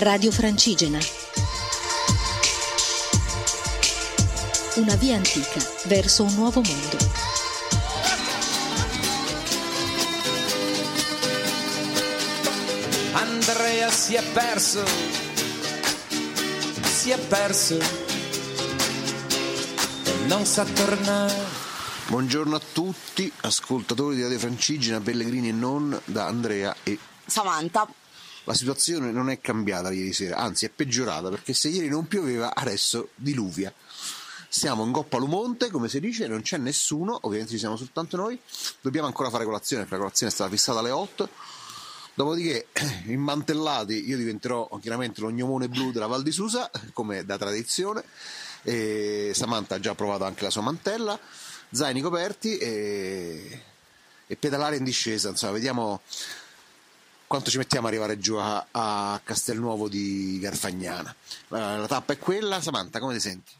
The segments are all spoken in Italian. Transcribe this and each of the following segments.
Radio Francigena. Una via antica verso un nuovo mondo. Andrea si è perso, si è perso e non sa tornare. Buongiorno a tutti, ascoltatori di Radio Francigena, Pellegrini e non, da Andrea e Samantha. La situazione non è cambiata ieri sera, anzi è peggiorata perché se ieri non pioveva adesso diluvia. Siamo in Coppa Lumonte, come si dice, non c'è nessuno, ovviamente ci siamo soltanto noi, dobbiamo ancora fare colazione perché la colazione è stata fissata alle 8. Dopodiché, immantellati, io diventerò chiaramente lo gnomone blu della Val di Susa, come da tradizione. E Samantha ha già provato anche la sua mantella, zaini coperti e, e pedalare in discesa. Insomma, vediamo quanto ci mettiamo ad arrivare giù a, a Castelnuovo di Garfagnana. La, la tappa è quella. Samantha, come ti senti?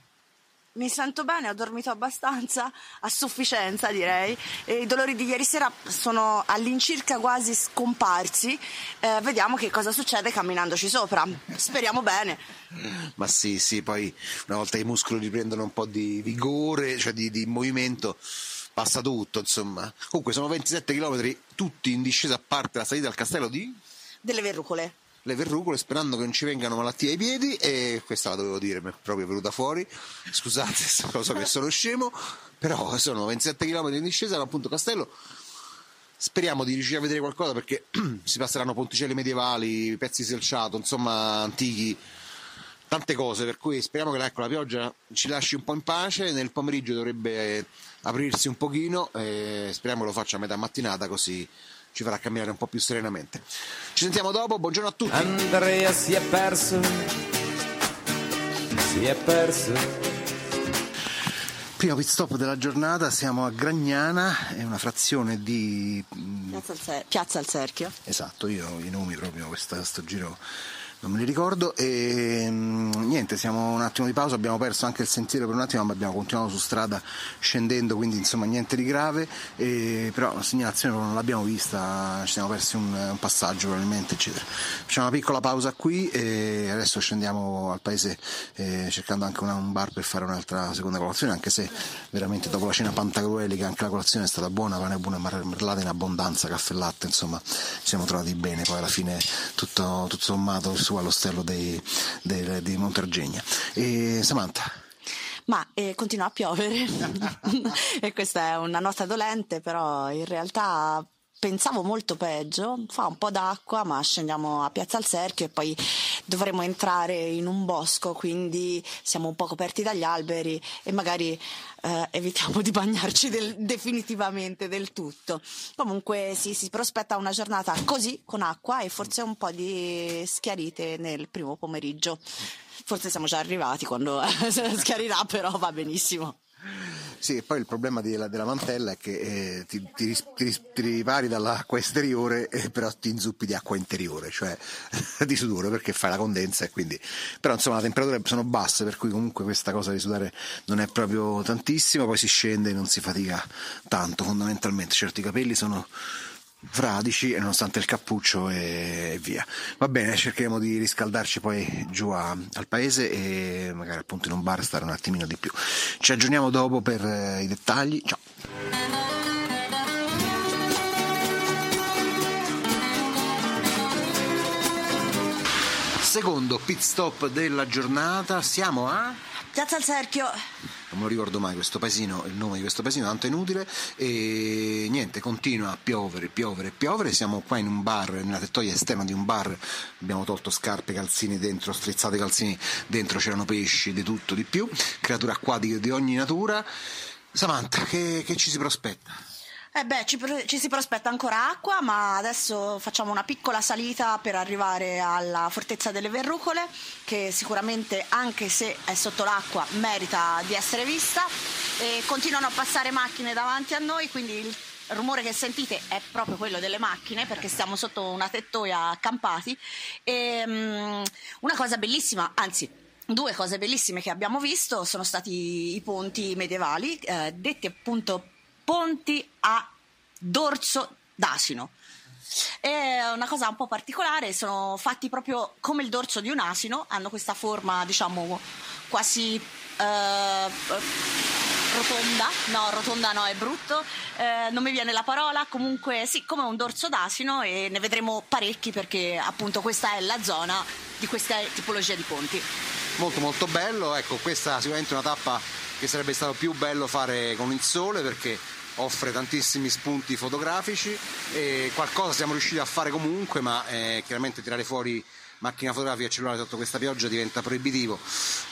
Mi sento bene, ho dormito abbastanza, a sufficienza direi. E I dolori di ieri sera sono all'incirca quasi scomparsi. Eh, vediamo che cosa succede camminandoci sopra. Speriamo bene. Ma sì, sì, poi una volta i muscoli riprendono un po' di vigore, cioè di, di movimento, passa tutto, insomma. Comunque sono 27 km tutti in discesa a parte la salita al castello di Delle verrucole. le verrucole sperando che non ci vengano malattie ai piedi e questa la dovevo dire, mi è proprio venuta fuori. Scusate, lo so che sono scemo, però sono 27 km in discesa appunto castello. Speriamo di riuscire a vedere qualcosa perché si passeranno ponticelli medievali, pezzi selciato, insomma antichi, tante cose, per cui speriamo che ecco, la pioggia ci lasci un po' in pace, nel pomeriggio dovrebbe aprirsi un pochino, e speriamo che lo faccia a metà mattinata così ci farà camminare un po' più serenamente. Ci sentiamo dopo, buongiorno a tutti. Andrea si è perso, si è perso. Primo pit stop della giornata, siamo a Gragnana, è una frazione di... Piazza al, Ser- Piazza al Cerchio. Esatto, io i nomi proprio questa- questo giro non me li ricordo. E mm, niente, siamo un attimo di pausa, abbiamo perso anche il sentiero per un attimo ma abbiamo continuato su strada scendendo, quindi insomma niente di grave, e, però la segnalazione non l'abbiamo vista, ci siamo persi un, un passaggio probabilmente eccetera. Facciamo una piccola pausa qui e adesso scendiamo al paese eh, cercando anche una- un bar per fare un'altra seconda colazione, anche se veramente dopo la cena pantagruelica anche la colazione è stata buona, pane buone marmellate in abbondanza, caffè latte, insomma ci siamo trovati bene, poi alla fine tutto, tutto sommato su allo stello dei, dei- di Montergegna. E Samantha, Ma eh, continua a piovere e questa è una nota dolente, però in realtà pensavo molto peggio. Fa un po' d'acqua, ma scendiamo a Piazza al Cerchio e poi dovremo entrare in un bosco, quindi siamo un po' coperti dagli alberi e magari eh, evitiamo di bagnarci del- definitivamente del tutto. Comunque sì, si prospetta una giornata così con acqua e forse un po' di schiarite nel primo pomeriggio. Forse siamo già arrivati quando schiarirà, però va benissimo. Sì, e poi il problema della, della mantella è che eh, ti, ti ti ti ripari dall'acqua esteriore, eh, però ti inzuppi di acqua interiore, cioè di sudore perché fai la condensa e quindi... Però insomma le temperature sono basse, per cui comunque questa cosa di sudare non è proprio tantissimo, poi si scende e non si fatica tanto fondamentalmente, certo i capelli sono fradici e nonostante il cappuccio e, via. Va bene, cercheremo di riscaldarci poi giù a- al paese e magari appunto in un bar stare un attimino di più. Ci aggiorniamo dopo per eh, i dettagli. Ciao. Secondo pit stop della giornata, siamo a Piazza al Cerchio. Non me lo ricordo mai questo paesino, il nome di questo paesino, tanto è inutile e niente, continua a piovere, piovere, piovere, siamo qua in un bar, nella tettoia esterna di un bar, abbiamo tolto scarpe, calzini dentro, strizzato i calzini dentro, c'erano pesci, di tutto, di più, creature acquatiche di ogni natura. Samantha, che, che ci si prospetta? Eh beh, ci, ci si prospetta ancora acqua, ma adesso facciamo una piccola salita per arrivare alla fortezza delle verrucole, che sicuramente, anche se è sotto l'acqua, merita di essere vista. E continuano a passare macchine davanti a noi, quindi il rumore che sentite è proprio quello delle macchine, perché stiamo sotto una tettoia accampati. E, mm, una cosa bellissima, anzi Due cose bellissime che abbiamo visto sono stati i ponti medievali, eh, detti appunto ponti a dorso d'asino. È una cosa un po' particolare, sono fatti proprio come il dorso di un asino, hanno questa forma, diciamo, quasi eh, rotonda, no, rotonda no, è brutto, eh, non mi viene la parola, comunque sì, come un dorso d'asino e ne vedremo parecchi perché appunto questa è la zona di questa tipologia di ponti. Molto molto bello, ecco questa è sicuramente una tappa che sarebbe stato più bello fare con il sole perché offre tantissimi spunti fotografici e qualcosa siamo riusciti a fare comunque, ma eh, chiaramente tirare fuori macchina fotografica e cellulare sotto questa pioggia diventa proibitivo,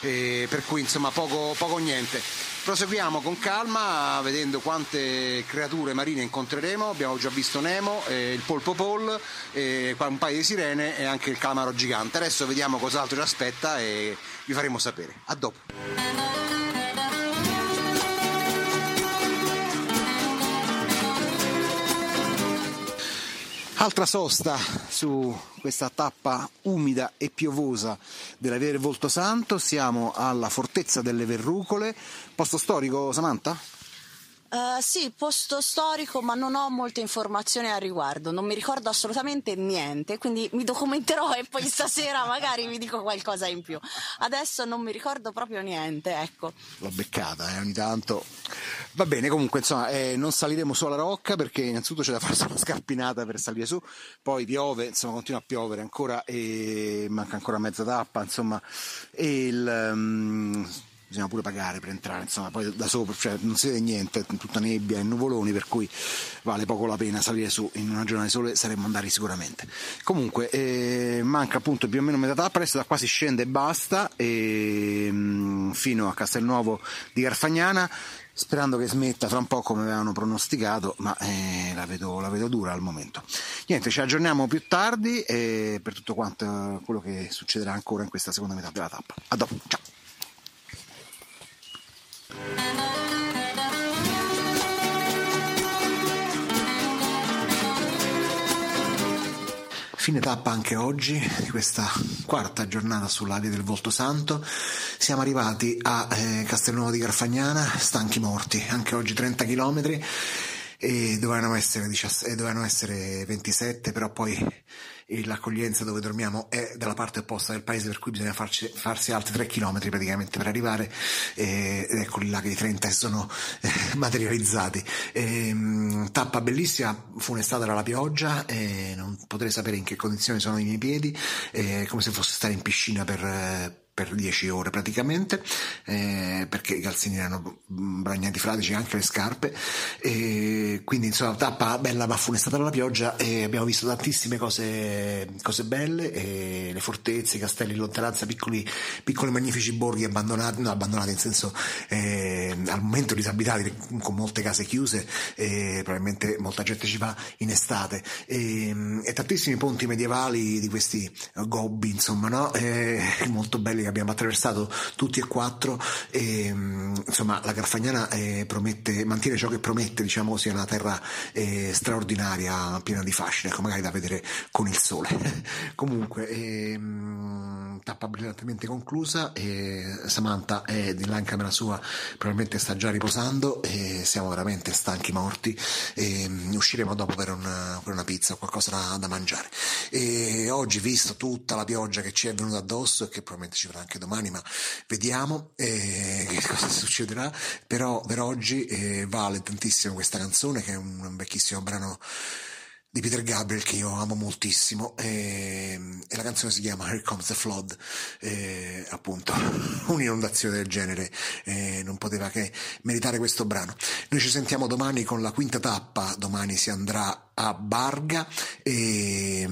eh, per cui insomma poco o niente. Proseguiamo con calma vedendo quante creature marine incontreremo, abbiamo già visto Nemo, eh, il polpo Paul, eh, un paio di sirene e anche il calamaro gigante. Adesso vediamo cos'altro ci aspetta e vi faremo sapere. A dopo. Altra sosta su questa tappa umida e piovosa della Via del Volto Santo, siamo alla Fortezza delle Verrucole, posto storico Samantha? Uh, sì, posto storico, ma non ho molte informazioni al riguardo, non mi ricordo assolutamente niente, quindi mi documenterò e poi stasera magari vi dico qualcosa in più. Adesso non mi ricordo proprio niente, ecco. L'ho beccata, eh, ogni tanto. Va bene, comunque, insomma, eh, non saliremo su alla rocca perché innanzitutto c'è da farsi una scarpinata per salire su, poi piove, insomma, continua a piovere ancora e manca ancora mezza tappa, insomma, e il... Um bisogna pure pagare per entrare, insomma, poi da sopra cioè, non si vede niente, è tutta nebbia e nuvoloni, per cui vale poco la pena salire su, in una giornata di sole saremmo andati sicuramente. Comunque eh, manca appunto più o meno metà tappa, adesso da qua si scende e basta, e, mh, mm, fino a Castelnuovo di Garfagnana, sperando che smetta fra un po' come avevano pronosticato, ma eh, la, vedo, la, vedo, dura al momento. Niente, ci aggiorniamo più tardi eh, per tutto quanto quello che succederà ancora in questa seconda metà della tappa. A dopo, ciao! Fine tappa anche oggi di questa quarta giornata sulla via del Volto Santo. Siamo arrivati a eh, Castelnuovo di Garfagnana, stanchi morti, anche oggi 30 km e dovevano essere, 17, dovevano essere 27, però poi l'accoglienza dove dormiamo è dalla parte opposta del paese per cui bisogna farci, farsi altri 3 km praticamente per arrivare eh, ed eccoli là che i 30 sono eh, materializzati. E, ehm, tappa bellissima funestata dalla pioggia e non potrei sapere in che condizioni sono i miei piedi è come se fosse stare in piscina per per 10 ore praticamente, eh, perché i calzini erano bagnati fradici, anche le scarpe, e quindi insomma tappa bella ma funestata dalla pioggia e abbiamo visto tantissime cose, cose belle, le fortezze, i castelli in lontananza, piccoli, piccoli magnifici borghi abbandonati, no abbandonati in senso eh, al momento disabitati, con molte case chiuse, e probabilmente molta gente ci va in estate, e, e tantissimi ponti medievali di questi gobbi, insomma, no? E, molto belli che abbiamo attraversato tutti e quattro e insomma la Garfagnana eh, promette, mantiene ciò che promette, diciamo è una terra eh, straordinaria, piena di fascino, ecco magari da vedere con il sole. Comunque, ehm, tappa brillantemente conclusa Samantha è di là in camera sua, probabilmente sta già riposando e siamo veramente stanchi morti e um, usciremo dopo per una, per una pizza o qualcosa da, da mangiare. E oggi, visto tutta la pioggia che ci è venuta addosso e che probabilmente ci verrà anche domani, ma vediamo eh, cosa succederà. Però per oggi eh, vale tantissimo questa canzone, che è un, un vecchissimo brano di Peter Gabriel che io amo moltissimo e, e, la canzone si chiama Here Comes the Flood e, appunto un'inondazione del genere e non poteva che meritare questo brano. Noi ci sentiamo domani con la quinta tappa domani si andrà a Barga e,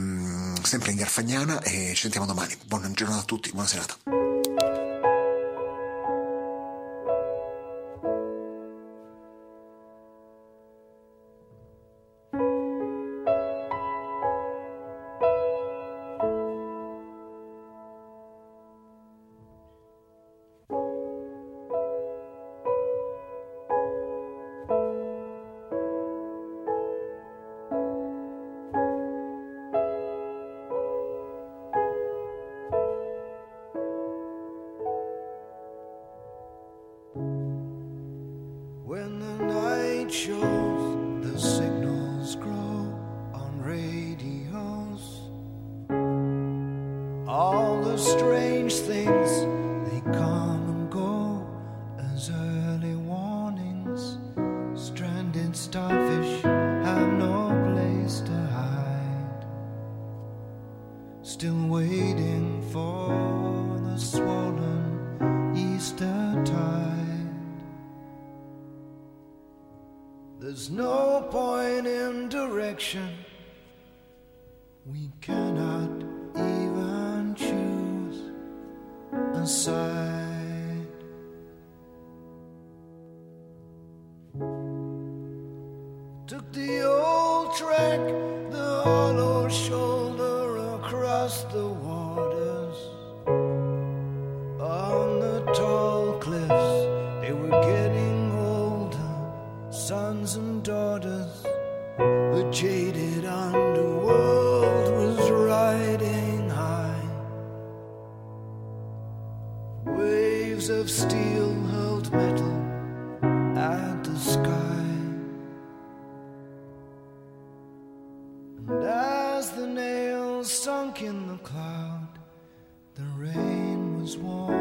sempre in Garfagnana e ci sentiamo domani. Buona giornata a tutti buona serata shows the signals grow on radios. All the strange things they come and go as early warnings, stranded stuff. A side. Took the old track, the hollow shoulder across the waters. On the tall cliffs, they were getting older, sons and daughters. The jaded underworld Of steel hurled metal at the sky. And as the nails sunk in the cloud, the rain was warm.